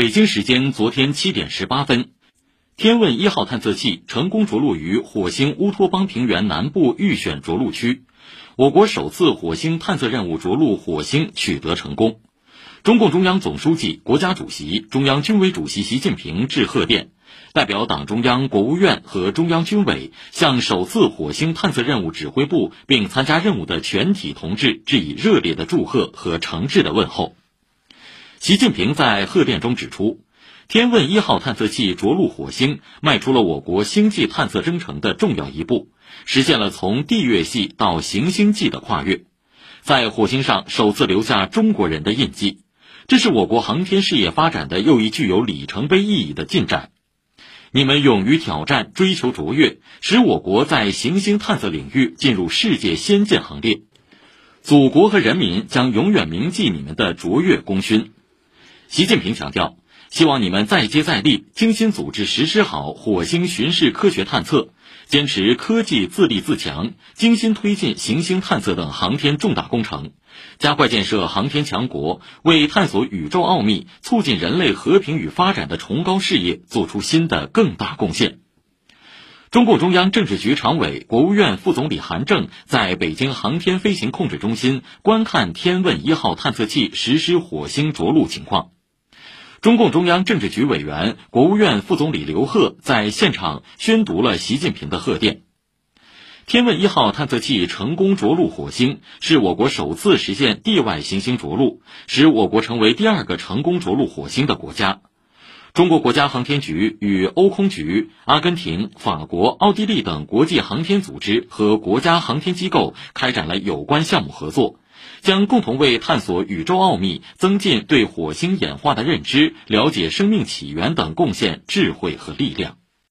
北京时间昨天七点十八分，天问一号探测器成功着陆于火星乌托邦平原南部预选着陆区，我国首次火星探测任务着陆火星取得成功。中共中央总书记、国家主席、中央军委主席习近平致贺电，代表党中央、国务院和中央军委向首次火星探测任务指挥部并参加任务的全体同志致以热烈的祝贺和诚挚的问候。习近平在贺电中指出，天问一号探测器着陆火星，迈出了我国星际探测征程的重要一步，实现了从地月系到行星际的跨越，在火星上首次留下中国人的印记。这是我国航天事业发展的又一具有里程碑意义的进展。你们勇于挑战、追求卓越，使我国在行星探测领域进入世界先进行列。祖国和人民将永远铭记你们的卓越功勋。习近平强调，希望你们再接再厉，精心组织实施好火星巡视科学探测，坚持科技自立自强，精心推进行星探测等航天重大工程。加快建设航天强国，为探索宇宙奥秘、促进人类和平与发展的崇高事业做出新的更大贡献。中共中央政治局常委、国务院副总理韩正在北京航天飞行控制中心观看天问一号探测器实施火星着陆情况。中共中央政治局委员、国务院副总理刘鹤在现场宣读了习近平的贺电。天问一号探测器成功着陆火星，是我国首次实现地外行星着陆，使我国成为第二个成功着陆火星的国家。中国国家航天局与欧空局、阿根廷、法国、奥地利等国际航天组织和国家航天机构开展了有关项目合作，将共同为探索宇宙奥秘、增进对火星演化的认知、了解生命起源等贡献智慧和力量。